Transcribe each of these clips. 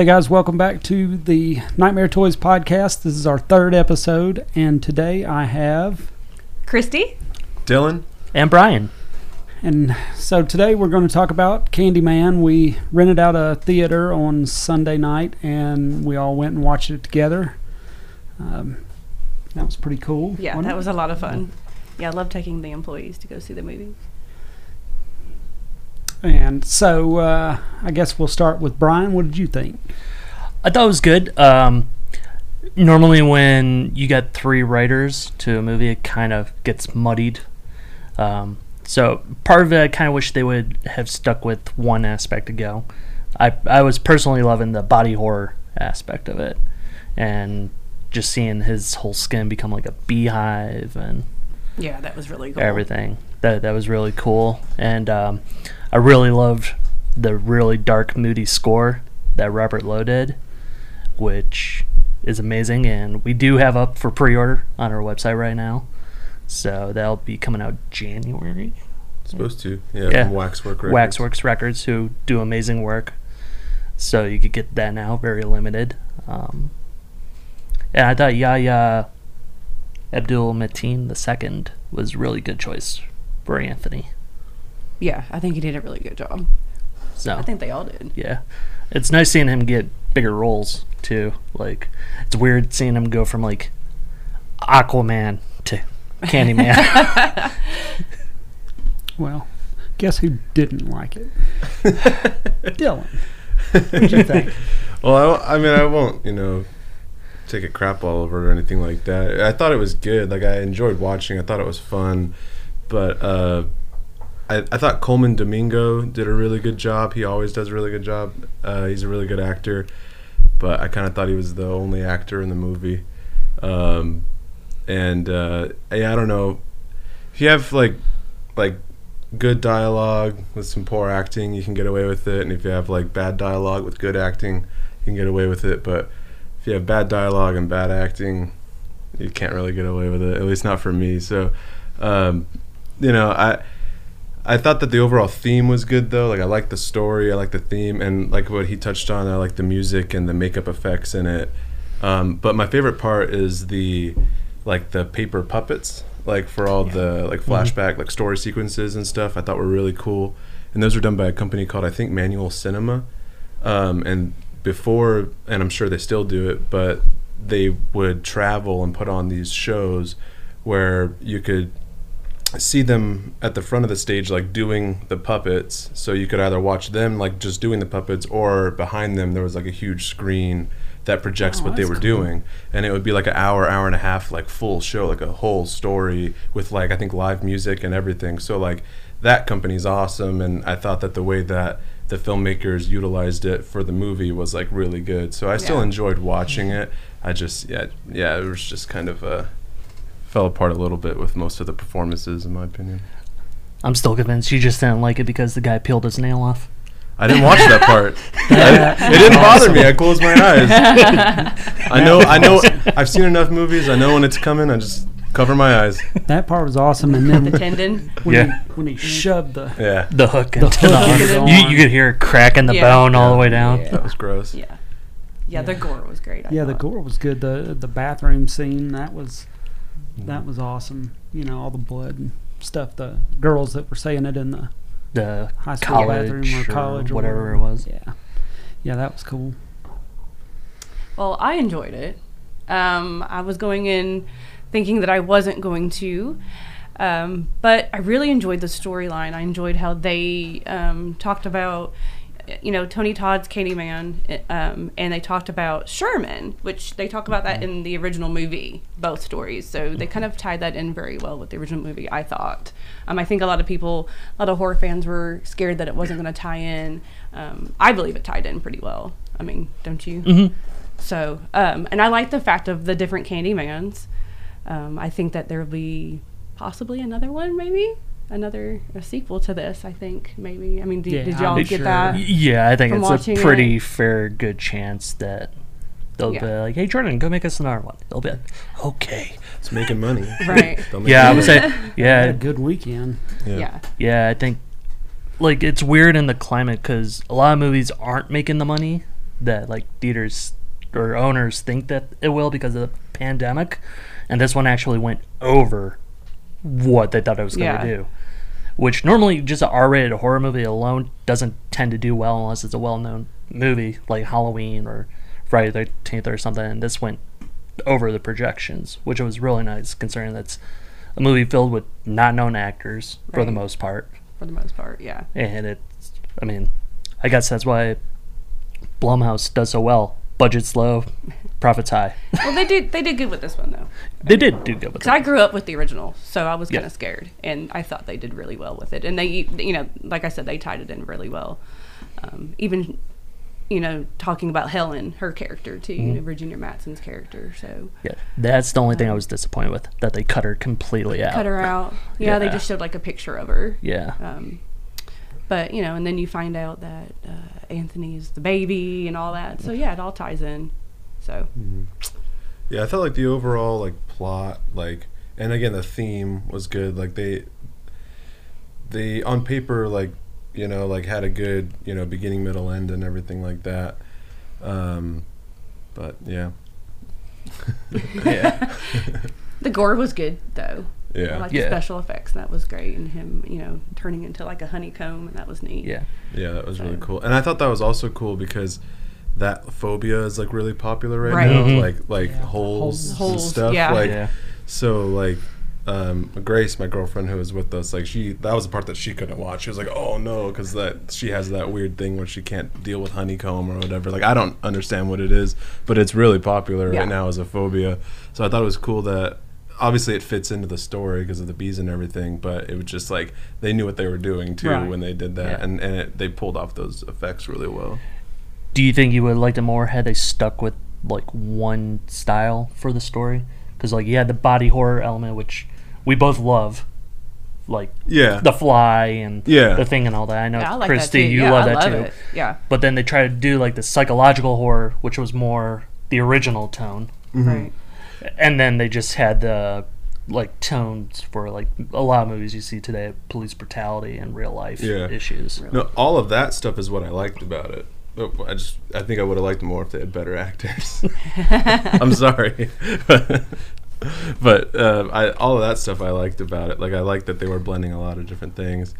Hey guys, welcome back to the Nightmare Toys podcast. This is our third episode, and today I have. Christy? Dylan? And Brian. And so today we're going to talk about Candyman. We rented out a theater on Sunday night, and we all went and watched it together. Um, that was pretty cool. Yeah, that it? was a lot of fun. Yeah, I love taking the employees to go see the movie. And so uh, I guess we'll start with Brian. What did you think? I thought it was good. Um, normally, when you got three writers to a movie, it kind of gets muddied. Um, so part of it, I kind of wish they would have stuck with one aspect to go. I I was personally loving the body horror aspect of it, and just seeing his whole skin become like a beehive and Yeah, that was really cool. everything. That that was really cool, and um, I really loved the really dark, moody score that Robert Lowe did, which is amazing. And we do have up for pre-order on our website right now, so that'll be coming out January. Supposed to. Yeah, Yeah. from Waxwork Records. Waxworks Records, who do amazing work, so you could get that now, very limited. Um, and I thought Yahya Abdul Mateen the second was a really good choice for Anthony. Yeah, I think he did a really good job. So I think they all did. yeah, it's nice seeing him get bigger roles too. Like it's weird seeing him go from like Aquaman to Candyman. Well, guess who didn't like it? Dylan. What did you think? Well, I, I mean, I won't, you know, take a crap all over it or anything like that. I thought it was good. Like, I enjoyed watching. I thought it was fun. But uh, I, I thought Colman Domingo did a really good job. He always does a really good job. Uh, he's a really good actor. But I kind of thought he was the only actor in the movie. Um, and uh, yeah, I don't know. If you have like like good dialogue with some poor acting, you can get away with it. And if you have like bad dialogue with good acting, you can get away with it. But if you have bad dialogue and bad acting, you can't really get away with it. At least not for me. So, um, you know, I I thought that the overall theme was good though. Like I like the story, I like the theme, and like what he touched on, I like the music and the makeup effects in it. Um, but my favorite part is the like the paper puppets, like for all the like flashback like story sequences and stuff. I thought were really cool, and those were done by a company called I think Manual Cinema. Um, and before, and I'm sure they still do it, but they would travel and put on these shows where you could see them at the front of the stage like doing the puppets. So you could either watch them like just doing the puppets or behind them there was like a huge screen that projects Oh, what they were cool. doing. And it would be like an hour hour and a half like full show like a whole story with like i think live music and everything. So like that company's awesome and i thought that the way that the filmmakers utilized it for the movie was like really good. So i still enjoyed watching it. I just yeah yeah it was just kind of uh fell apart a little bit with most of the performances, in my opinion. I'm still convinced you just didn't like it because the guy peeled his nail off. I didn't watch that part. I, it didn't bother me. I closed my eyes. I know. I know. I've seen enough movies. I know when it's coming. I just cover my eyes. That part was awesome. And then The tendon. when, Yeah. he, when he shoved the. Yeah, The hook The into the, hook the You, arm. you could hear it cracking the Yeah. bone all the way down. Yeah. that was gross. Yeah. Yeah, the gore was great. I Yeah, the gore was good. The the bathroom scene that was that was awesome. You know, all the blood and stuff. The girls that were saying it in the The high school college bathroom or or college or whatever it was. Yeah, yeah, that was cool. Well, I enjoyed it. Um, I was going in thinking that I wasn't going to, um, but I really enjoyed the storyline. I enjoyed how they um, talked about, you know, Tony Todd's Candyman, um, and they talked about Sherman, which they talk about that in the original movie, both stories. So they kind of tied that in very well with the original movie, I thought. Um, I think a lot of people, a lot of horror fans were scared that it wasn't going to tie in. Um, I believe it tied in pretty well. I mean, don't you? Mm-hmm. So, um, and I like the fact of the different Candymans. Um, I think that there will be possibly another one, maybe another a sequel to this. I think maybe. I mean, did, Yeah, did I'm y'all sure. get that? Yeah, I think it's a pretty it. fair, good chance that they'll Yeah. be like, "Hey, Jordan, go make us another one." They'll be like, "Okay." It's making money. Right. They'll make Yeah, I would say, Had a yeah, good weekend. Yeah. yeah. I think like it's weird in the climate because a lot of movies aren't making the money that like theaters or owners think that it will because of the pandemic, and this one actually went over what they thought it was going to Yeah. do. Which normally just an R-rated horror movie alone doesn't tend to do well unless it's a well-known movie like Halloween or Friday the Thirteenth or something. And this went over the projections, which was really nice considering that's a movie filled with not known actors for the most part for the most part. Yeah. and it's i mean i guess that's why blumhouse does so well budget's low profits high Well, they did. They did good with this one though. they did do good with Because I grew up with the original, so I was kind Yeah. of scared, and I thought they did really well with it. And they, you know, like I said, they tied it in really well. Um, even, you know, talking about Helen, her character too, Mm-hmm. know, Virginia Madsen's character. So yeah that's the only thing i was disappointed with that they cut her completely out cut her out. Yeah, they just showed like a picture of her. yeah Um, but you know, and then you find out that uh, Anthony is the baby and all that. So yeah, it all ties in. So Yeah, I felt like the overall like plot, like, and again the theme was good. Like they, they on paper like, you know, like had a good you know beginning, middle, end, and everything like that. Um, but yeah, yeah the gore was good though. I yeah, like Yeah. the special effects. That was great, and him, you know, turning into like a honeycomb, and that was neat. yeah yeah, that was really cool. And I thought that was also cool because that phobia is like really popular right, Right. now, Mhm. like like Yeah. holes, Holes, and stuff. yeah. Like yeah So like um, Grace, my girlfriend who was with us, like she that was the part that she couldn't watch. She was like, "Oh no," because that she has that weird thing where she can't deal with honeycomb or whatever. Like I don't understand what it is, but it's really popular Yeah. right now as a phobia. So I thought it was cool that obviously it fits into the story because of the bees and everything, but it was just like they knew what they were doing too Right. when they did that, Yeah. and and it, they pulled off those effects really well. Do you think you would have liked it more had they stuck with like one style for the story because like you had the body horror element which we both love like Yeah, the fly and Yeah. the thing and all that i know Yeah, I like christy you yeah, love I that love too It. Yeah, but then they try to do like the psychological horror, which was more the original tone, Mm-hmm. right. and then they just had the like tones for like a lot of movies you see today, police brutality and real life Yeah. issues. No, all of that stuff is what I liked about it. I just, I think I would have liked more if they had better actors. I'm sorry, but uh, I, all of that stuff I liked about it. Like I liked that they were blending a lot of different things.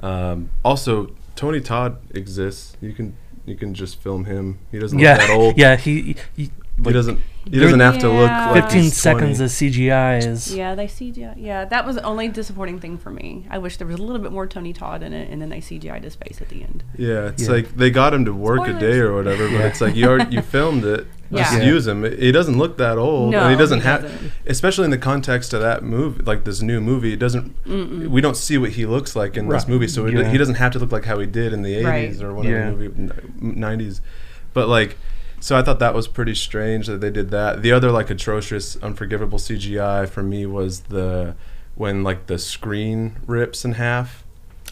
Um, also, Tony Todd exists. You can, you can just film him. He doesn't Yeah, look that old. yeah, he, he he doesn't. He doesn't have to look Yeah. like fifteen he's seconds 20. of CGI is Yeah, they CGI. Yeah, that was the only disappointing thing for me. I wish there was a little bit more Tony Todd in it, and then they CGI'd his face at the end. Yeah, it's Yeah. like they got him to work a day or whatever, but Yeah. it's like you already you filmed it. Just Yeah. use him. He doesn't look that old, No, and he doesn't have, doesn't. especially in the context of that movie, like this new movie. It doesn't. Mm-mm. We don't see what he looks like in this movie, so it, he doesn't have to look like how he did in the eighties Right. or whatever Yeah. movie nineties. But like, so I thought that was pretty strange that they did that. The other like atrocious, unforgivable CGI for me was the when like the screen rips in half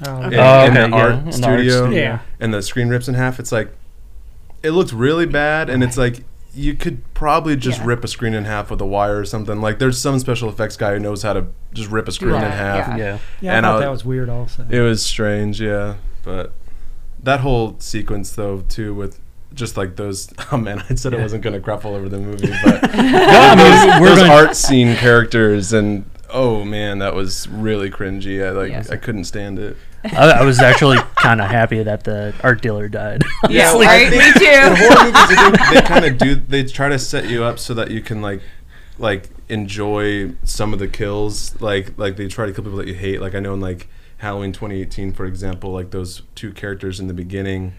Oh, oh Okay. in, Oh, in the okay, art in the art studio, studio. Yeah. and the screen rips in half. It's like it looks really bad, and it's like you could probably just Yeah. rip a screen in half with a wire or something. Like there's some special effects guy who knows how to just rip a screen in half. yeah. yeah. Yeah, I thought I'll- that was weird also. It was strange, yeah, but that whole sequence though too with just like those oh man i said i wasn't going to crap all over the movie but I mean, we're those gonna- art scene characters and oh man that was really cringy i like Yes. i couldn't stand it I, I was actually kind of happy that the art dealer died. Yeah, well, I right. Me too. in horror movies I think they kind of do they try to set you up so that you can like like enjoy some of the kills like like they try to kill people that you hate like i know in like halloween 2018 for example like those two characters in the beginning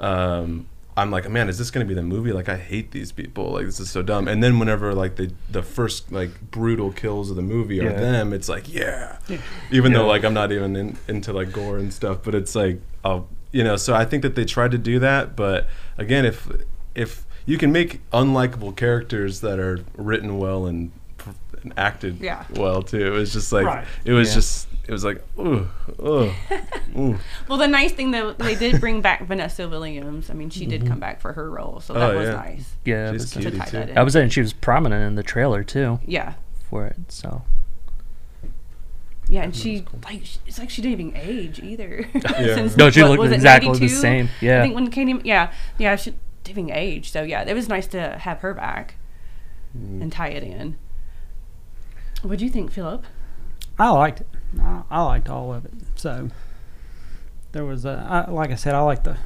um i'm like man is this going to be the movie? Like i hate these people. Like this is so dumb. And then whenever like the the first like brutal kills of the movie are Yeah. them it's like yeah. Even though like i'm not even in, into like gore and stuff but it's like oh you know so i think that they tried to do that but again if if you can make unlikable characters that are written well and, and acted Yeah. well too it was just like Right. it was Yeah. just it was like ooh, ooh, ooh. Well, the nice thing though, they did bring back Vanessa Williams. I mean, she did come back for her role, so that Oh, was yeah. nice. Yeah, She's To tie too. that in. I was saying she was prominent in the trailer too Yeah, for it. So yeah, and she like sh- it's like she didn't even age either. Yeah. Since, no, she what, looked was it exactly the same. Yeah, I think when Katie, yeah, yeah, she, didn't even age. So yeah, it was nice to have her back Mm. and tie it in. What do you think, Philip? I liked it. I, I liked all of it. So there was a, I, like I said, I liked the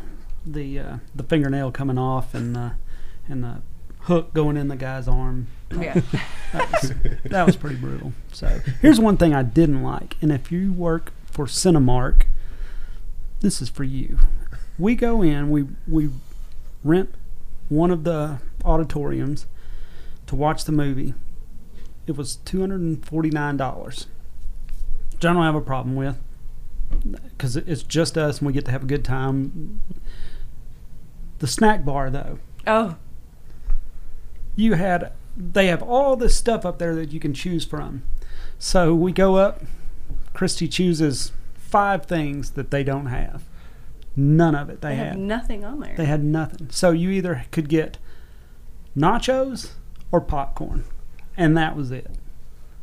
the uh, the fingernail coming off and uh, and the hook going in the guy's arm. Yeah. That was, that was pretty brutal. So here's one thing I didn't like, and if you work for Cinemark, this is for you. We go in, we we rent one of the auditoriums to watch the movie. It was two hundred and forty nine dollars, which I don't have a problem with, because it's just us and we get to have a good time. The snack bar, though, oh, you had they have all this stuff up there that you can choose from. So we go up. Christy chooses five things that they don't have. None of it they, they have had. nothing on there. They had nothing. So you either could get nachos or popcorn, and that was it.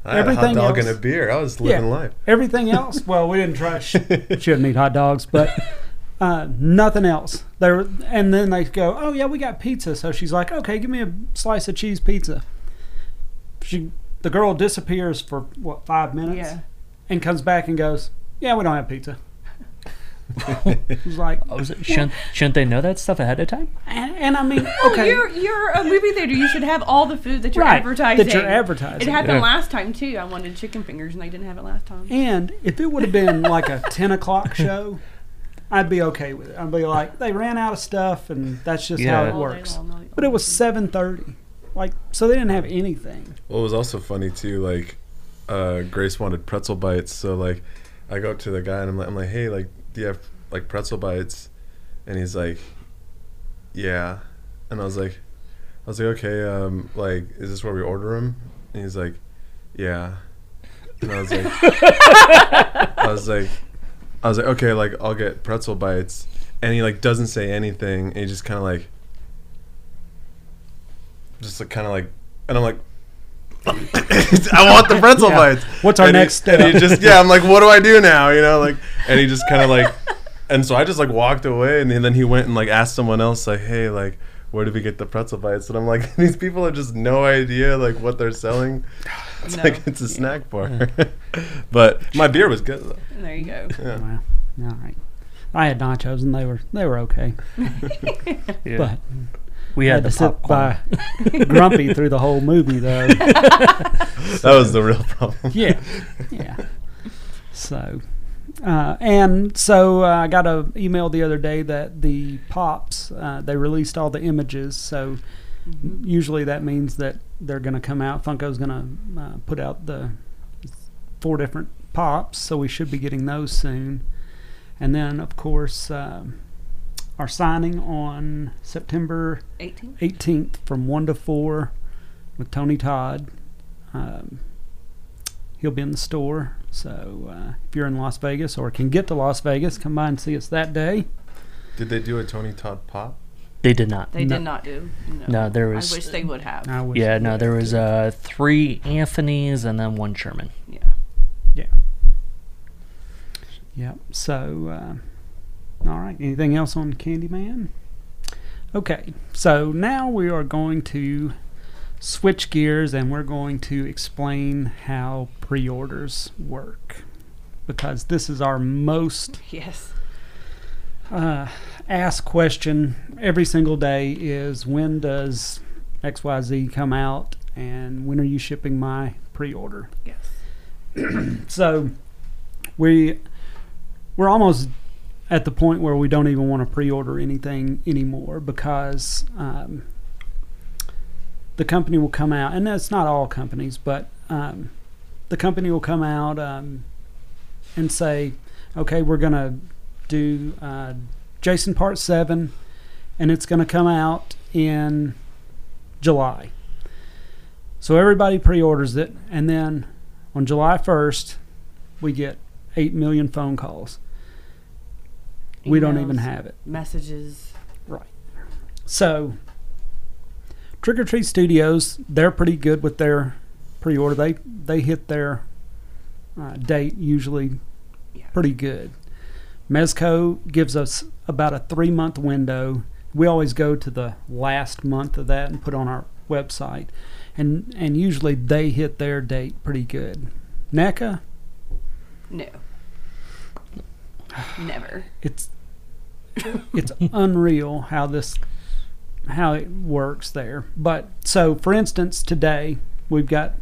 I had a hot Everything dog and else- a beer. I was living Yeah. life. Everything else, well, we didn't try. Sh- shouldn't eat hot dogs, but uh, nothing else. There, and then they go, "Oh yeah, we got pizza." So she's like, "Okay, give me a slice of cheese pizza." She, the girl disappears for what five minutes, yeah. and comes back and goes, "Yeah, we don't have pizza." It was like, Oh, was it- shouldn't, shouldn't they know that stuff ahead of time? and, and I mean, Oh, okay, you're you're a movie theater. You should have all the food that you're right, advertising. that you're advertising. It happened Yeah. last time too. I wanted chicken fingers and they didn't have it last time. And if it would have been like a ten o'clock show, I'd be okay with it. I'd be like, they ran out of stuff, and that's just how it All works. long, all But it was seven thirty, like so they didn't have anything. Well, it was also funny too. Like, uh, Grace wanted pretzel bites, so like, I go up to the guy and I'm like, I'm like, hey, like, do you have like pretzel bites? And he's like, yeah. And I was like, I was like, okay, um, like, is this where we order them? And he's like, yeah. And I was like, I was like, I was like, okay, like, I'll get pretzel bites. And he like doesn't say anything. And he just kind of like, just like kind of like, and I'm like. I want the pretzel Yeah. bites. What's our And he- next step? And he just yeah, I'm like, what do I do now? You know, like, and he just kind of like, and so I just like walked away, and then he went and like asked someone else, like, hey, like, where did we get the pretzel bites? And I'm like, these people have just no idea like what they're selling. It's No. like it's a snack bar. but my beer was good though. There you go. Yeah. Well, all right. I had nachos and they were they were okay, Yeah. but we had had to sit by grumpy through the whole movie though. That was the real problem. yeah, yeah. So, uh, and so uh, I got an email the other day that the pops uh, they released all the images. So usually that means that they're going to come out. Funko's going to uh, put out the four different pops, so we should be getting those soon. And then, of course, um, our signing on September 18. 18th from 1 to 4 with Tony Todd. Um, he'll be in the store. So uh, if you're in Las Vegas or can get to Las Vegas, come by and see us that day. Did they do a Tony Todd pop? They did not. They No. did not do. No, No, there was- I wish they would have. I wish Yeah, no, there was too. uh, three Anthony's and then one Sherman. Yeah. Yeah. Yep. So, uh, all right. Anything else on Candyman? Okay. So now we are going to switch gears and we're going to explain how pre orders work. Because this is our most Yes. uh, asked question every single day is when does XYZ come out and when are you shipping my pre order? Yes. So we we're almost at the point where we don't even want to pre-order anything anymore because um, the company will come out, and that's not all companies, but um, the company will come out um, and say, "Okay, we're gonna do uh, Jason Part Seven, and it's gonna come out in July." So everybody pre-orders it, and then on July 1st, we get 8 million phone calls. We don't even have it. Messages. Right. So, Trick or Treat Studios, they're pretty good with their pre-order. They they hit their uh, date usually Yeah. pretty good. Mezco gives us about a three month window we always go to the last month of that and put on our website, and and usually they hit their date pretty good. NECA, No. Never. it's it's unreal how this how it works there. But so for instance, today we've got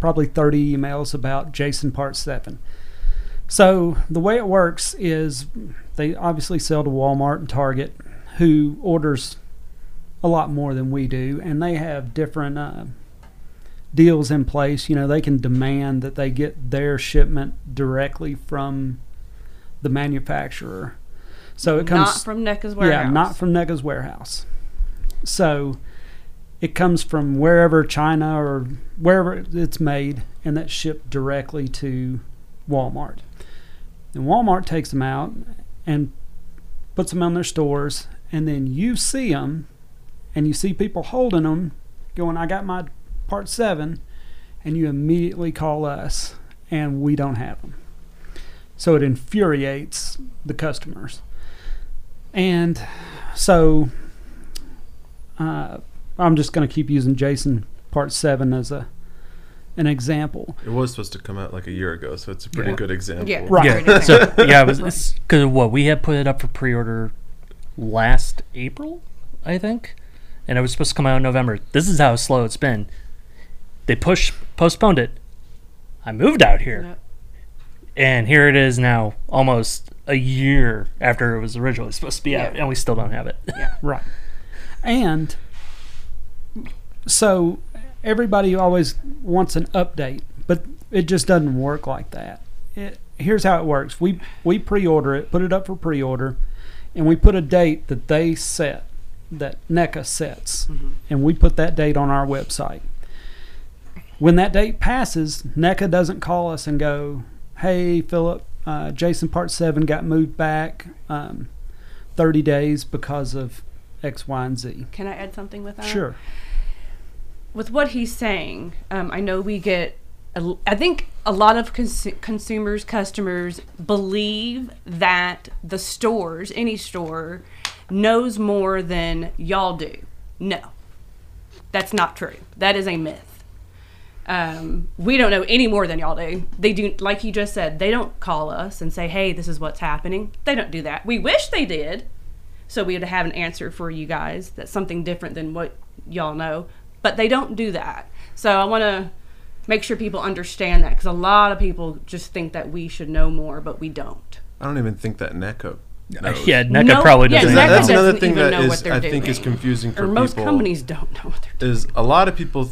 probably 30 emails about Jason Part 7. So the way it works is they obviously sell to Walmart and Target who orders a lot more than we do and they have different uh, deals in place. You know, they can demand that they get their shipment directly from the manufacturer. So it comes not from NECA's warehouse. yeah, not from NECA's warehouse. So it comes from wherever China or wherever it's made, and that's shipped directly to Walmart. And Walmart takes them out and puts them on their stores, and then you see them, and you see people holding them, going, "I got my part seven," and you immediately call us, and we don't have them. So it infuriates the customers. And so uh, I'm just going to keep using Jason Part 7 as a an example. It was supposed to come out like a year ago, so it's a pretty Yeah. good example. Yeah. Right. Yeah. So yeah, it was because what we had put it up for pre-order last April, I think, and it was supposed to come out in November. This is how slow it's been. They push postponed it. I moved out here, Yep. and here it is now, almost a year after it was originally supposed to be out, Yeah. and we still don't have it. Yeah. Right. And so everybody always wants an update, but it just doesn't work like that. It, here's how it works. We we pre-order it, put it up for pre-order, and we put a date that they set, that NECA sets, mm-hmm. and we put that date on our website. When that date passes, NECA doesn't call us and go, "Hey, Philip, uh, Jason Part Seven got moved back um, 30 days because of X, Y, and Z." Can I add something with that? Sure. with what he's saying, um, I know we get. a I think a lot of cons- consumers, customers believe that the stores, any store, knows more than y'all do. No, that's not true. That is a myth. Um, we don't know any more than y'all do. They do, like you just said, they don't call us and say, "Hey, this is what's happening." They don't do that. We wish they did, so we would have an answer for you guys. That's something different than what y'all know, but they don't do that. So I want to make sure people understand that because a lot of people just think that we should know more, but we don't. I don't even think that NECA knows. yeah, NECA No- probably doesn't. And that- NECA that's another doesn't thing even that know is, I think, is confusing for Or most people. companies don't know what they're doing. is a lot of people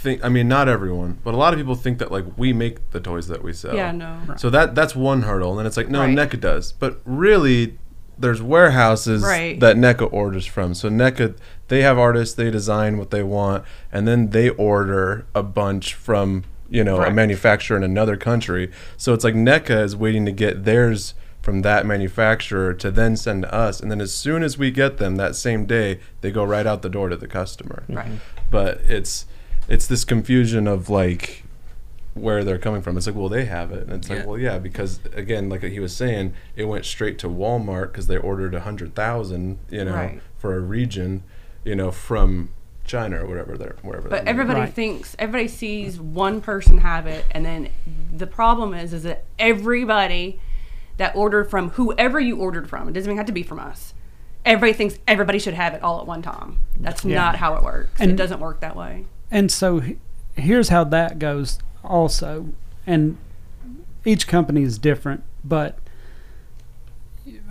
think. I mean, not everyone, but a lot of people think that like we make the toys that we sell. Yeah, no. So that that's one hurdle, and then it's like no, Right. NECA does, but really, there's warehouses Right. that NECA orders from. So NECA, they have artists, they design what they want, and then they order a bunch from you know a manufacturer in another country. So it's like NECA is waiting to get theirs from that manufacturer to then send to us, and then as soon as we get them that same day, they go right out the door to the customer Right. but it's it's this confusion of like where they're coming from. It's like, well, they have it, and it's Yeah. like, well, yeah, because again, like he was saying, it went straight to Walmart because they ordered a hundred thousand, you know, Right. for a region, you know, from China or whatever they're wherever. But they're everybody Right. thinks everybody sees one person have it, and then the problem is is that everybody that ordered from whoever you ordered from, it doesn't even have to be from us. Everybody thinks everybody should have it all at one time. That's Yeah. not how it works. And- it doesn't work that way. And so here's how that goes also. And each company is different, but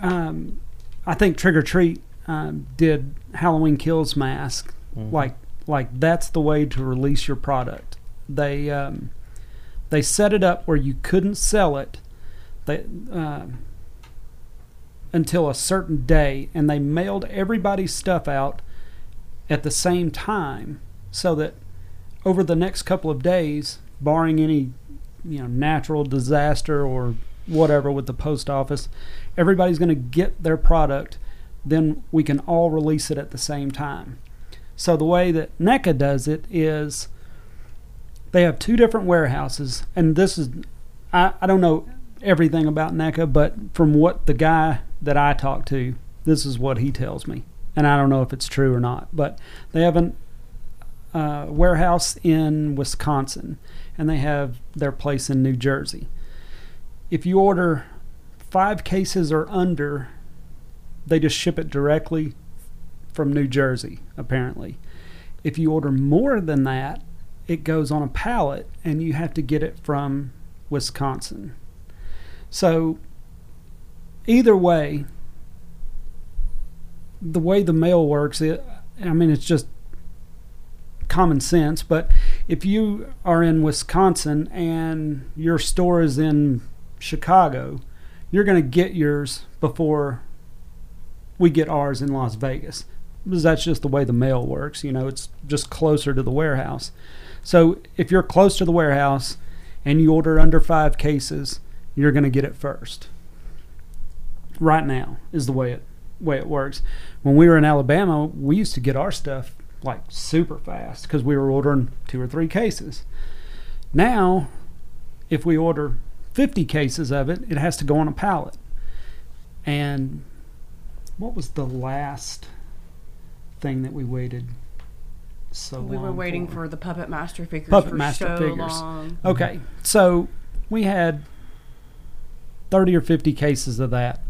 um, I think Trick or Treat um, did Halloween Kills mask. Like like that's the way to release your product. They um, they set it up where you couldn't sell it. They um until a certain day, and they mailed everybody's stuff out at the same time, so that over the next couple of days, barring any you know natural disaster or whatever with the post office, everybody's going to get their product. Then we can all release it at the same time. So the way that NECA does it is they have two different warehouses, and this is I, I don't know everything about NECA, but from what the guy that I talked to, this is what he tells me. and I don't know if it's true or not, but they have a uh, warehouse in Wisconsin, and they have their place in New Jersey. If you order five cases or under, they just ship it directly from New Jersey, apparently. If you order more than that, it goes on a pallet and you have to get it from Wisconsin. So, either way, the way the mail works, it, I mean, it's just common sense. But if you are in Wisconsin and your store is in Chicago, you're going to get yours before we get ours in Las Vegas. Because that's just the way the mail works. You know, it's just closer to the warehouse. So if you're close to the warehouse and you order under five cases, you're going to get it first. Right now is the way it way it works. When we were in Alabama, we used to get our stuff like super fast because we were ordering two or three cases. Now, if we order 50 cases of it, it has to go on a pallet. And what was the last thing that we waited so we were waiting for the Puppet Master figures Puppet for Master so figures. long. Okay, so we had 30 or 50 cases of that.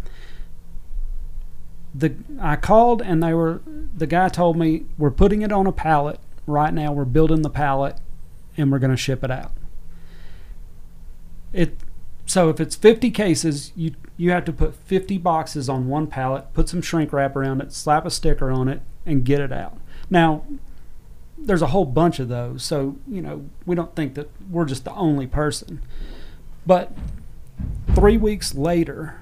The I called and they were the guy told me we're putting it on a pallet right now. We're building the pallet and we're going to ship it out. It so if it's 50 cases, you you have to put 50 boxes on one pallet, put some shrink wrap around it, slap a sticker on it and get it out. Now, there's a whole bunch of those. So, you know, we don't think that we're just the only person. But three weeks later,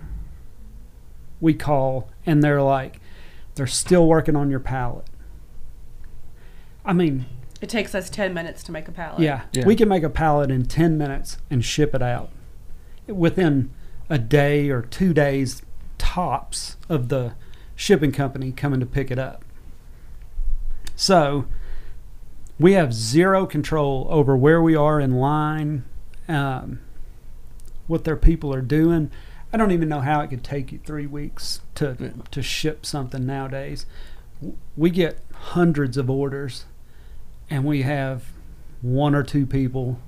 we call and they're like, they're still working on your pallet. I mean, It takes us 10 minutes to make a pallet. yeah, Yeah. we can make a pallet in 10 minutes and ship it out within a day or two days tops of the shipping company coming to pick it up. So we have zero control over where we are in line, um, what their people are doing. I don't even know how it could take you three weeks to Yeah. to ship something nowadays. We get hundreds of orders, and we have one or two people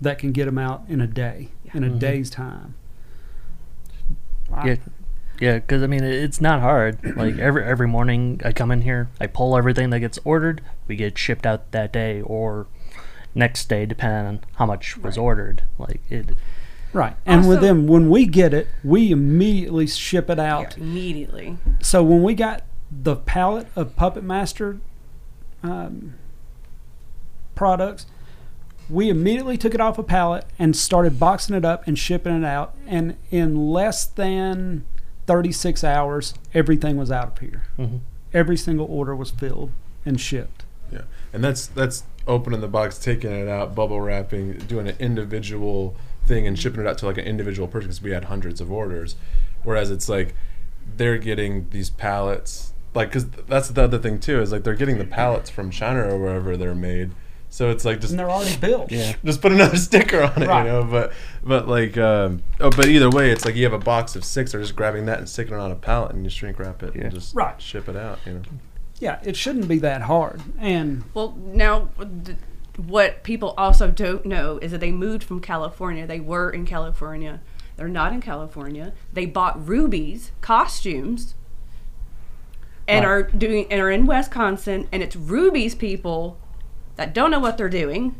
that can get them out in a day, in a Mhm. day's time. I- Yeah, yeah. Because I mean, it's not hard. Like every every morning, I come in here, I pull everything that gets ordered. We get shipped out that day or next day, depending on how much was Right. ordered. Like it. Right. And with them, when we get it, we immediately ship it Yeah, out. immediately. So when we got the pallet of Puppet Master um, products, we immediately took it off a pallet and started boxing it up and shipping it out. And in less than 36 hours, everything was out of here. mhm. Every single order was filled and shipped. Yeah, and that's that's opening the box, taking it out, bubble wrapping, doing an individual thing, and shipping it out to like an individual person because we had hundreds of orders. Whereas it's like they're getting these pallets, like because that's the other thing too is like they're getting the pallets from China or wherever they're made. So it's like just And they're already built. Yeah. just put another sticker on it, Right. you know. But but like um, oh, but either way, it's like you have a box of six, they're just grabbing that and sticking it on a pallet, and you shrink wrap it Yeah. and just Right. ship it out, you know. Yeah, it shouldn't be that hard. And Well, now th- what people also don't know is that they moved from California. They were in California. They're not in California. They bought Rubie's, costumes and Right. are doing and are in Wisconsin. And it's Rubie's people that don't know what they're doing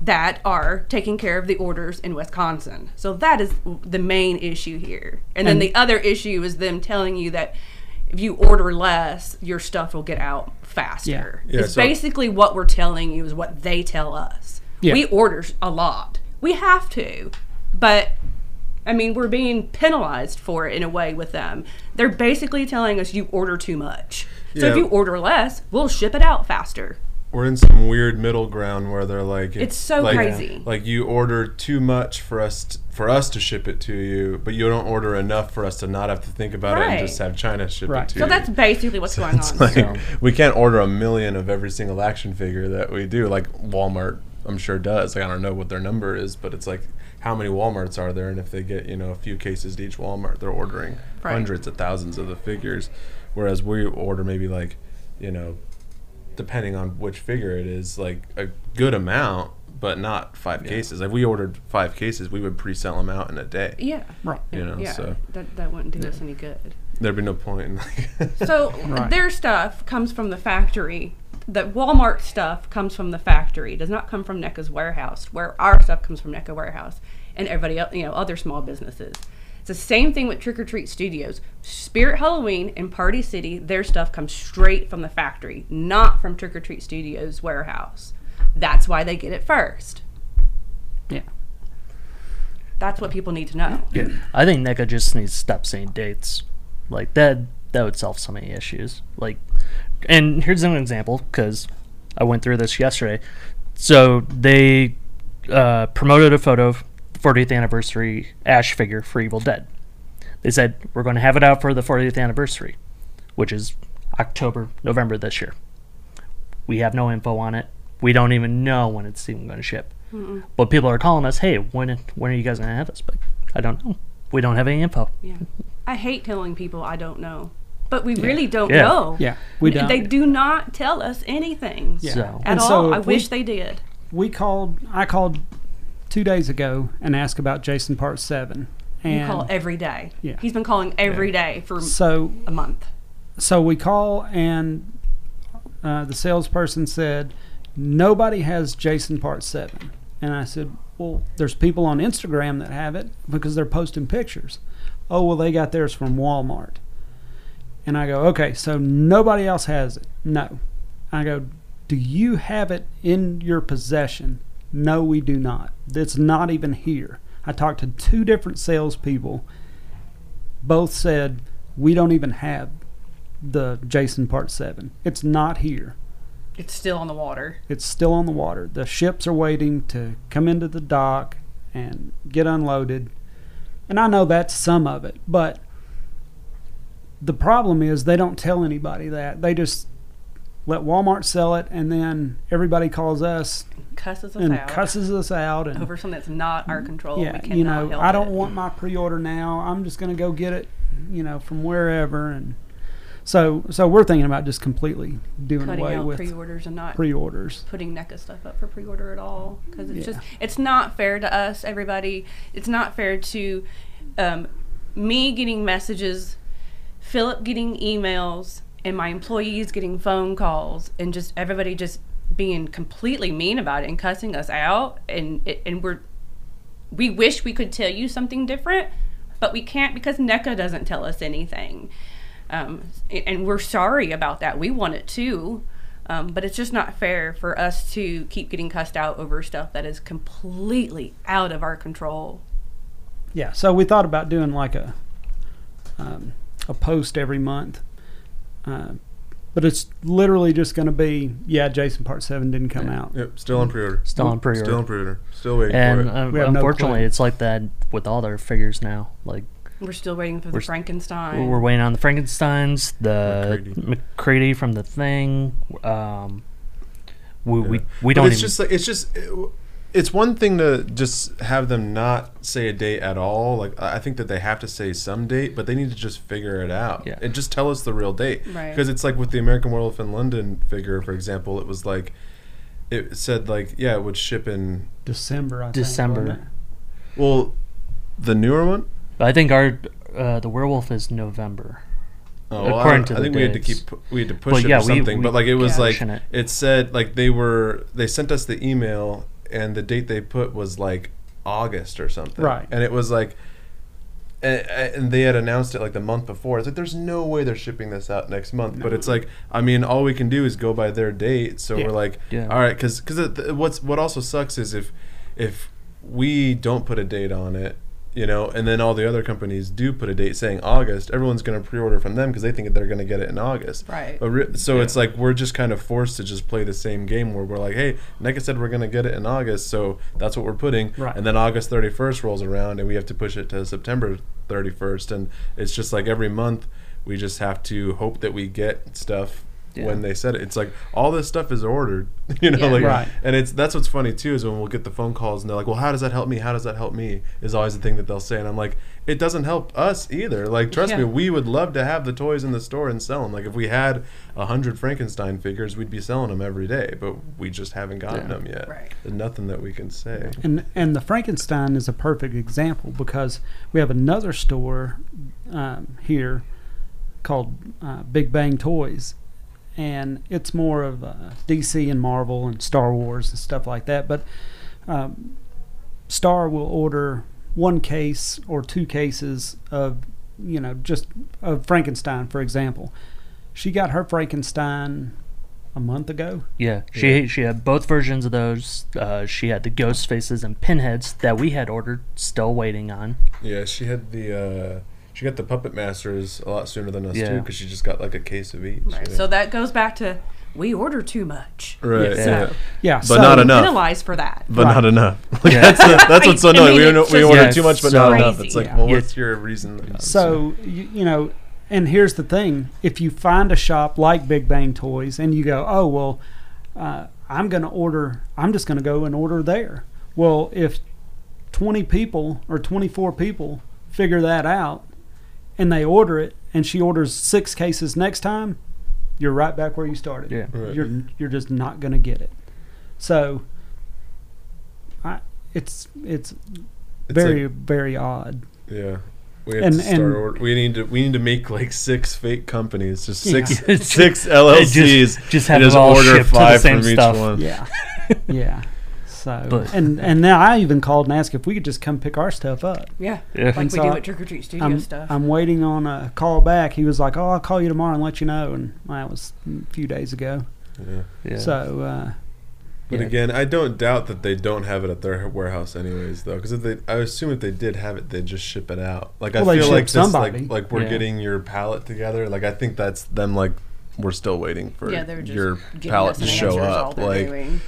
that are taking care of the orders in Wisconsin. So that is the main issue here. And then the other issue is them telling you that if you order less, your stuff will get out faster. Yeah, it's so- basically what we're telling you is what they tell us. Yeah. We order a lot. We have to. But I mean, we're being penalized for it in a way with them. They're basically telling us you order too much. So if you order less, we'll ship it out faster. We're in some weird middle ground where they're like It's so like, crazy. like you order too much for us t- for us to ship it to you but you don't order enough for us to not have to think about it and just have china ship Right. it to you. So that's basically what's going it's on. like So- we can't order a million of every single action figure that we do like walmart I'm sure does. Like I don't know what their number is, but it's like how many WalMarts are there, and if they get you know a few cases to each Walmart, they're ordering Right. hundreds of thousands of the figures, whereas we order maybe like you know, depending on which figure it is, like a good amount, but not five cases. Like we ordered five cases, we would pre-sell them out in a day. Yeah. Right. You know, yeah. so That that wouldn't do us any good. there'd be no point. In like So Right. their stuff comes from the factory. The Walmart stuff comes from the factory. It does not come from NECA's warehouse, where our stuff comes from NECA warehouse and everybody else, you know, other small businesses. It's the same thing with Trick or Treat Studios. Spirit Halloween and Party City, their stuff comes straight from the factory, not from Trick or Treat Studios warehouse. That's why they get it first. Yeah. That's what people need to know. Yeah. I think NECA just needs to stop saying dates. Like that, that would solve so many issues. Like, and here's an example because I went through this yesterday. So they uh, promoted a photo of the 40th anniversary Ash figure for Evil Dead. They said we're going to have it out for the 40th anniversary, which is October, November this year. We have no info on it. We don't even know when it's even going to ship. But people are calling us, hey, when when are you guys going to have this? But I don't know. We don't have any info. Yeah. I hate telling people I don't know. But we really don't Yeah. know. Yeah, we don't. They do not tell us anything Yeah. So- at And all. so I if we- wish they did. we called. I called two days ago and ask about Jason Part Seven. You And call every day. Yeah. He's been calling every day for so a month. so we call and uh, the salesperson said nobody has Jason Part Seven, and I said, well, there's people on Instagram that have it because they're posting pictures. Oh well, they got theirs from Walmart, and I go, okay, so nobody else has it. No, I go, do you have it in your possession? No, we do not. It's not even here. I talked to two different salespeople. Both said we don't even have the Jason Part 7. It's not here. It's still on the water. It's still on the water. The ships are waiting to come into the dock and get unloaded. And I know that's some of it, but the problem is they don't tell anybody that. They just let Walmart sell it and then everybody calls us Cusses us and out cusses us out and over something that's not our control. yeah, you know, I don't it. want my pre-order now. I'm just going to go get it, you know, from wherever and so so we're thinking about just completely doing cutting away with pre-orders and not pre-orders. putting NECA stuff up for pre-order at all because it's Yeah. just it's not fair to us everybody it's not fair to um, me getting messages philip getting emails and my employees getting phone calls and just everybody just being completely mean about it and cussing us out and and we're we wish we could tell you something different but we can't because NECA doesn't tell us anything. Um, and we're sorry about that. We want it too. Um, but it's just not fair for us to keep getting cussed out over stuff that is completely out of our control. Yeah, so we thought about doing like a um, a post every month, uh, but it's literally just going to be yeah, Jason Part Seven didn't come Yeah. out. Yep, still on pre-order. Still on pre-order. Still on pre-order. Still waiting And for it. uh, We have no unfortunately, it's like that with all their figures now. Like We're still waiting for the s- Frankenstein. we're waiting on the Frankenstein's, the MacReady. MacReady from the Thing. Um, we we, Yeah. we But don't it's even. just like it's just it, it's one thing to just have them not say a date at all. Like I I think that they have to say some date, but they need to just figure it out Yeah. and just tell us the real date. Right. Because it's like with the American Werewolf in London figure, for example, it was like it said like yeah, it would ship in December, I. December. wasn't well the newer one. I think our uh, the werewolf is November. Oh, well, I According don't- to I the think we had to keep we had to push But it yeah, or something. we- but like it was Yeah. like it. it said like they were they sent us the email and the date they put was like August or something. Right. And it was like and, and they had announced it like the month before. It's like there's no way they're shipping this out next month. But it's like I mean, all we can do is go by their date. So Yeah. we're like, Yeah. all right, because because what's what also sucks is if if we don't put a date on it. You know, and then all the other companies do put a date saying August. Everyone's going to pre-order from them because they think that they're going to get it in August. Right. But re- so it's like we're just kind of forced to just play the same game where we're like, hey, NECA said we're going to get it in August, so that's what we're putting. Right. And then August 31st rolls around and we have to push it to September 31st. And it's just like every month we just have to hope that we get stuff Yeah. when they said it. It's like all this stuff is ordered, you know, Yeah. like Right. and it's that's what's funny too is when we'll get the phone calls and they're like, "Well, how does that help me? How does that help me?" is always the thing that they'll say, and I'm like, "It doesn't help us either." Like, trust me, we would love to have the toys in the store and sell them. Like, if we had a hundred Frankenstein figures, we'd be selling them every day, but we just haven't gotten Yeah. them yet. Right. There's nothing that we can say. And and the Frankenstein is a perfect example because we have another store um, here called uh, Big Bang Toys, and it's more of uh, DC and Marvel and Star Wars and stuff like that. But um, Star will order one case or two cases of you know just of Frankenstein, for example. She got her Frankenstein a month ago. Yeah, she she had both versions of those. Uh, she had the ghost faces and pinheads that we had ordered, still waiting on. Yeah, she had the uh she got the puppet masters a lot sooner than us Yeah. too because she just got like a case of each. Right. yeah. So that goes back to we order too much. right, Yeah. yeah. So Yeah, But so, not enough. penalize for that. but Right. not enough. Like, Yeah. that's the, that's what's so I- I annoying. we, it's we order Yeah, too much, but so- not enough. It's like, Yeah. well, Yeah. what's your reason? So you, you know, and here's the thing: if you find a shop like Big Bang Toys and you go, "Oh well, uh, I'm going to order. I'm just going to go and order there." Well, if 20 people or 24 people figure that out and they order it, and she orders six cases next time, you're right back where you started. Yeah. Right. You're you're just not going to get it. So, I it's it's, It's very like- very odd. yeah. We have And- to start. and- order, we need to. We need to make like six fake companies, just Yeah. six six LLCs. Just, just and have it all order shipped to the five same from each stuff. one. Yeah, yeah. So But- and and now I even called and asked if we could just come pick our stuff up. Yeah. Yeah. Like And we so do I- at Trick or Treat Studio I'm, stuff. I'm waiting on a call back. He was like, "Oh, I'll call you tomorrow and let you know." And well, that was a few days ago. Yeah. Yeah. So, uh, But yeah. again, I don't doubt that they don't have it at their warehouse, anyways. Though, because if they, I assume if they did have it, they'd just ship it out. Like Well, I feel ship like this, somebody. like like we're Yeah. getting your pallet together. Like I think that's them. Like we're still waiting for yeah, just your pallet to show answers all up. Like doing.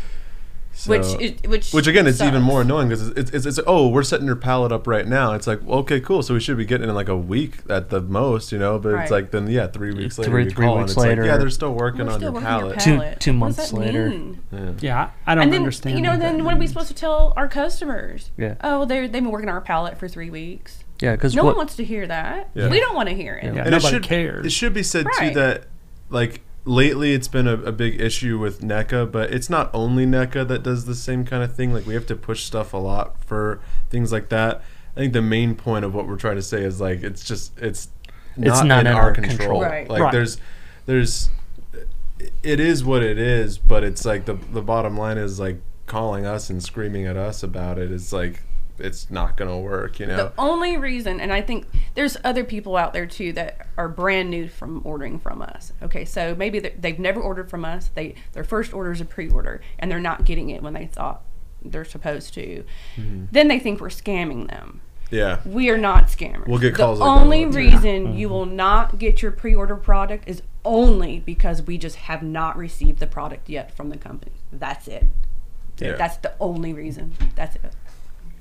So- which it, which which again, it's even more annoying because it's, it's, it's oh we're setting your palette up right now. It's like okay, cool. So we should be getting in like a week at the most, you know. But Right. it's like then yeah, three weeks later, Three- three weeks it's like, later. yeah, they're still working We're on still your working palette. Two- two months later. mean? Yeah. yeah, I, I don't and then understand. you know, what that then what are we supposed to tell our customers? Yeah. Oh, they they've been working on our palette for three weeks. Yeah, because No what? one wants to hear that. Yeah. We don't want to hear it. Yeah, And nobody it should, cares. It should be said Right. too that, like, lately it's been a, a big issue with NECA, but it's not only NECA that does the same kind of thing. Like, we have to push stuff a lot for things like that. I think the main point of what we're trying to say is like it's just it's not, It's not in, in our our control. control. Right. Like Right. there's there's it is what it is, but it's like the the bottom line is like calling us and screaming at us about it. it is like it's not gonna work, you know. The only reason, and I think there's other people out there too that are brand new from ordering from us. Okay, so maybe they- they've never ordered from us. They their first order is a pre-order, and they're not getting it when they thought they're supposed to. Mm-hmm. Then they think we're scamming them. yeah. We are not scammers. We'll get calls The like only all the time. reason you will not get your pre-order product is only because we just have not received the product yet from the company. That's it. Yeah. That's the only reason. That's it.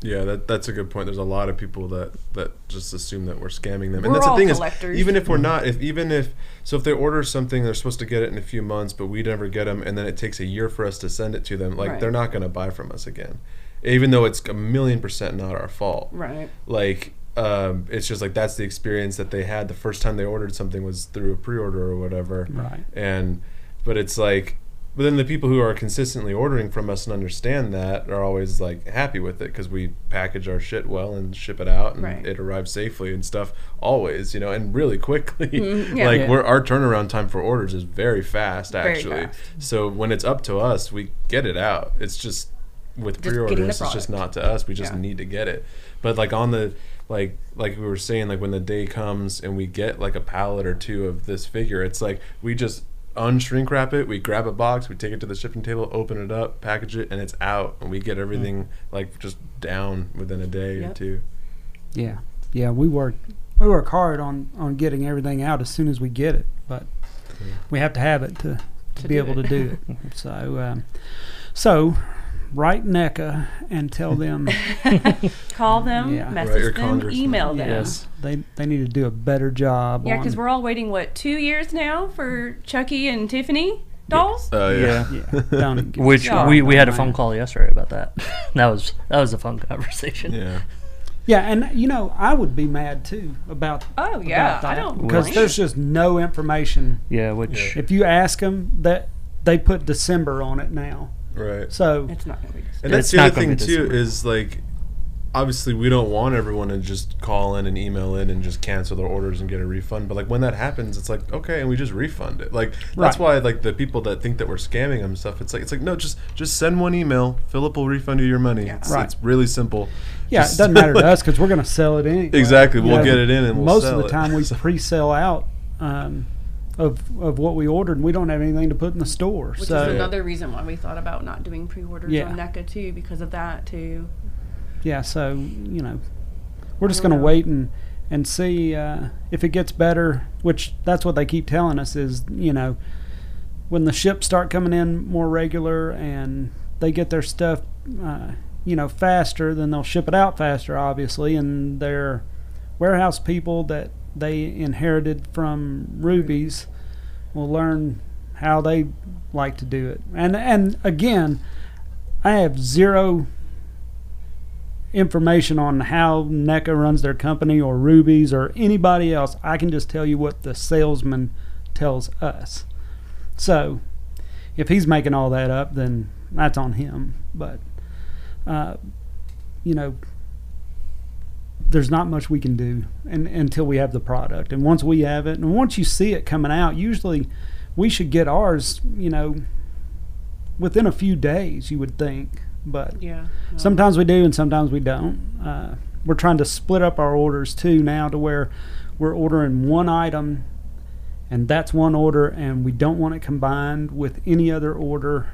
Yeah, that that's a good point. There's a lot of people that that just assume that we're scamming them, We're and that's all the thing collectors. is, even if we're not, if even if so, if they order something, they're supposed to get it in a few months, but we never get them, and then it takes a year for us to send it to them. Like Right. they're not going to buy from us again, even though it's a million percent not our fault. Right. Like, um, it's just like that's the experience that they had the first time they ordered something was through a pre-order or whatever Right. and but it's like but then the people who are consistently ordering from us and understand that are always like happy with it because we package our shit well and ship it out and Right. it arrives safely and stuff always you know and really quickly Mhm, yeah. like Yeah. we're our turnaround time for orders is very fast Very actually fast. so when it's up to us we get it out it's just with Just pre-orders it's just not to us we just Yeah. need to get it but like on the like like we were saying like when the day comes and we get like a pallet or two of this figure it's like we just unshrink wrap it we grab a box we take it to the shipping table open it up package it and it's out and we get everything like just down within a day or two Yeah, yeah. We work we work hard on on getting everything out as soon as we get it, but we have to have it to to, To be able it. to do it. So, um, so write NECA and tell them Call them, Yeah. Write your message them, congressman. email them. Yes. they they need to do a better job. Yeah, because we're all waiting what two years now for Chucky and Tiffany dolls. Uh, yeah. yeah, don't even get Which started we, we on had a that. phone call yesterday about that. that was that was a fun conversation. Yeah. Yeah, and you know I would be mad too about Oh yeah, about I that, don't because blame there's just no information. Yeah, which If you ask them that they put December on it now, Right. so It's not gonna be. Just And that's It's the other thing too is like obviously we don't want everyone to just call in and email in and just cancel their orders and get a refund. But like when that happens, it's like okay, and we just refund it. Like that's Right. why like the people that think that we're scamming them and stuff. It's like it's like no, just just send one email. Philip will refund you your money. Yeah. It's, Right. it's really simple. yeah, Just- it doesn't matter to us because we're going to sell it anyway. Exactly, You we'll get it in and we'll most sell of the it. time we pre-sell out um, of of what we ordered, and we don't have anything to put in the store. Which so is another reason why we thought about not doing pre-orders Yeah. on NECA too, because of that too. yeah, so you know, we're just going to wait and and see uh, if it gets better. Which that's what they keep telling us is you know when the ships start coming in more regular and they get their stuff uh, you know faster, then they'll ship it out faster, obviously, and their warehouse people that they inherited from Rubie's will learn how they like to do it. And and again, I have zero information on how NECA runs their company or Rubie's or anybody else. I can just tell you what the salesman tells us. So, if he's making all that up, then that's on him. But, uh, you know, there's not much we can do and, until we have the product. And once we have it, and once you see it coming out, usually we should get ours, you know, within a few days, you would think. But Yeah. no. Sometimes we do, and sometimes we don't. Uh, we're trying to split up our orders too now to where we're ordering one item, and that's one order, and we don't want it combined with any other order,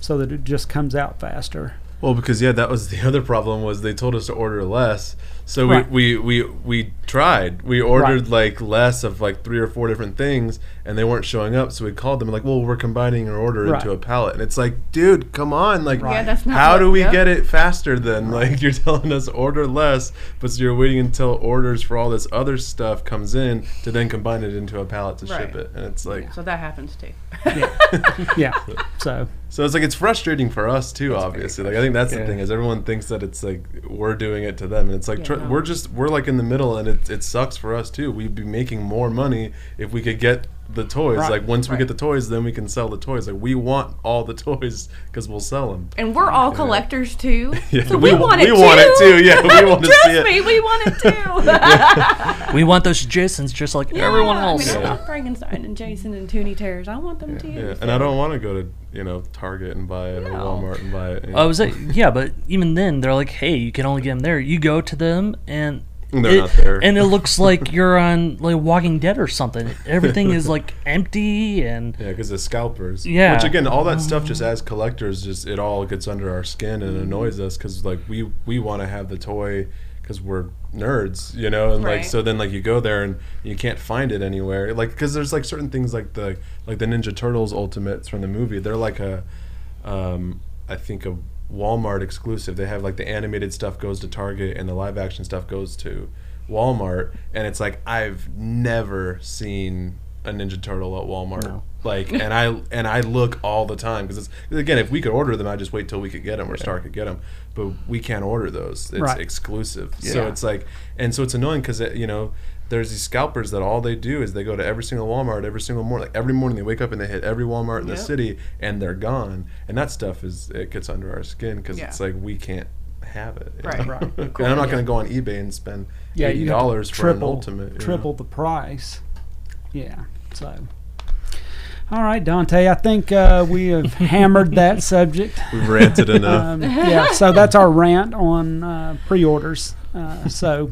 so that it just comes out faster. Well, because yeah, that was the other problem was they told us to order less. So Right. we, we, we we tried. We ordered Right. like less of like three or four different things, and they weren't showing up. So we called them like, "Well, we're combining your order Right. into a pallet." And it's like, dude, come on! Like, Yeah, that's not how do we yep. get it faster? Then like you're telling us order less, but so you're waiting until orders for all this other stuff comes in to then combine it into a pallet to ship it. And it's like, So that happens too. Yeah. so So it's like it's frustrating for us too. obviously, like I think that's the thing is everyone thinks that it's like we're doing it to them, and it's like Yeah, tr- no. we're just we're like in the middle, and it it sucks for us too. We'd be making more money if we could get the toys. Right. Like once we Right. get the toys, then we can sell the toys. Like we want all the toys because we'll sell them. And we're all collectors too. Yeah, so we, we- want we it too. want it too, yeah, we want to Trust see it. me, we want it too. we want those Jasons just like everyone else. I mean, I Yeah. want Frankenstein and Jason and Toony Terrors. I want them too. Yeah, so- and I don't want to go to you know Target and buy it or Walmart and buy it. you I was like, yeah, but even then, they're like, hey, you can only get them there. You go to them, and And they're it, not there. and it looks like you're on like Walking Dead or something. Everything is like empty, and Yeah, because the scalpers. Yeah. Which again, all that stuff just as collectors, just it all gets under our skin and annoys us because like we we want to have the toy because we're nerds, you know, and like so then like you go there and you can't find it anywhere, like because there's like certain things like the like the Ninja Turtles Ultimates from the movie, they're like a, um, I think a Walmart exclusive. They have like the animated stuff goes to Target and the live action stuff goes to Walmart, and it's like I've never seen a Ninja Turtle at Walmart. No. Like, and I and I look all the time because it's again, if we could order them, I just wait till we could get them or Star could get them, but we can't order those. It's Right. exclusive, so it's like, and so it's annoying because you know. There's these scalpers that all they do is they go to every single Walmart every single morning. Like every morning they wake up and they hit every Walmart in the city and they're gone. And that stuff is it gets under our skin because Yeah. it's like we can't have it. Right. know? Right. and I'm not going to go on eBay and spend yeah, eighty you have to dollars for triple, an ultimate. you know? triple the price. Yeah. So. All right, Dante. I think uh, we have hammered that subject. We've ranted enough. Um, yeah, so that's our rant on uh, pre-orders. Uh, so,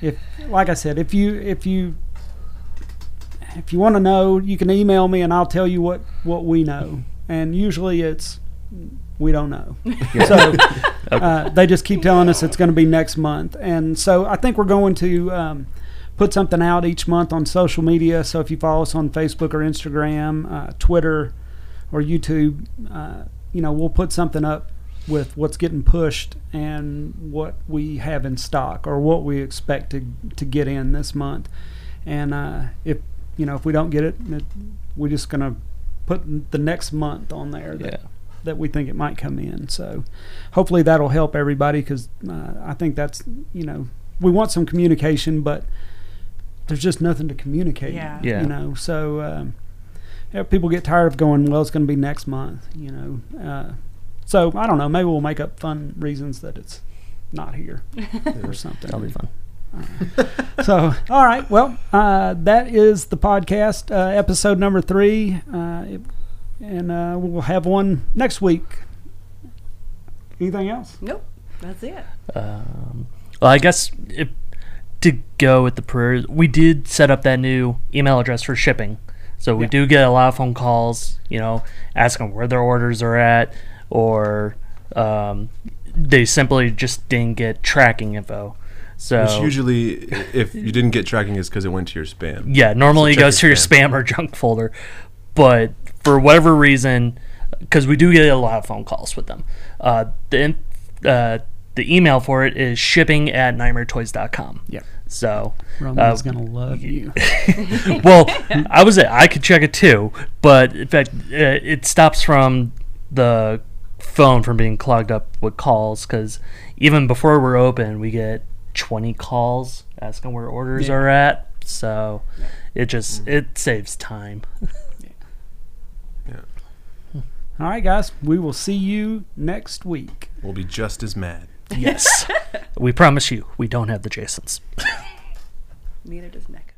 if, like I said, if you if you if you want to know, you can email me and I'll tell you what what we know. And usually it's we don't know. So uh, they just keep telling us it's going to be next month. And so I think we're going to um, put something out each month on social media. So if you follow us on Facebook or Instagram, uh, Twitter, or YouTube, uh, you know, we'll put something up with what's getting pushed and what we have in stock or what we expect to to get in this month. And uh, if you know if we don't get it, it we're just gonna put the next month on there that, Yeah. that we think it might come in. So hopefully that'll help everybody because uh, I think that's you know we want some communication, but there's just nothing to communicate. Yeah. Yeah. You know, so um, yeah, people get tired of going. Well, it's going to be next month. You know, uh, so I don't know. Maybe we'll make up fun reasons that it's not here or something. That'll be fun. So, all right. Well, uh, that is the podcast, uh, episode number three. Uh, it- and uh, we'll have one next week. Anything else? Nope. That's it. Um, well, I guess if, to go with the prayers, we did set up that new email address for shipping. So we Yeah. do get a lot of phone calls, you know, asking where their orders are at, or um, they simply just didn't get tracking info. So Which usually, if you didn't get tracking, is because it went to your spam. yeah, normally it check goes to your your spam or junk folder, but for whatever reason, because we do get a lot of phone calls with them, uh, the in- uh, the email for it is shipping at nightmaretoys.com. Yeah. So, Roman's Uh, going to love you. well, I was I could check it too, but in fact, uh, it stops from the phone from being clogged up with calls because even before we're open, we get 20 calls asking where orders Yeah. are at. So it just mm-hmm. it saves time. Yeah, all right, guys. We will see you next week. We'll be just as mad. Yes, we promise you, we don't have the Jasons. Neither does Nick.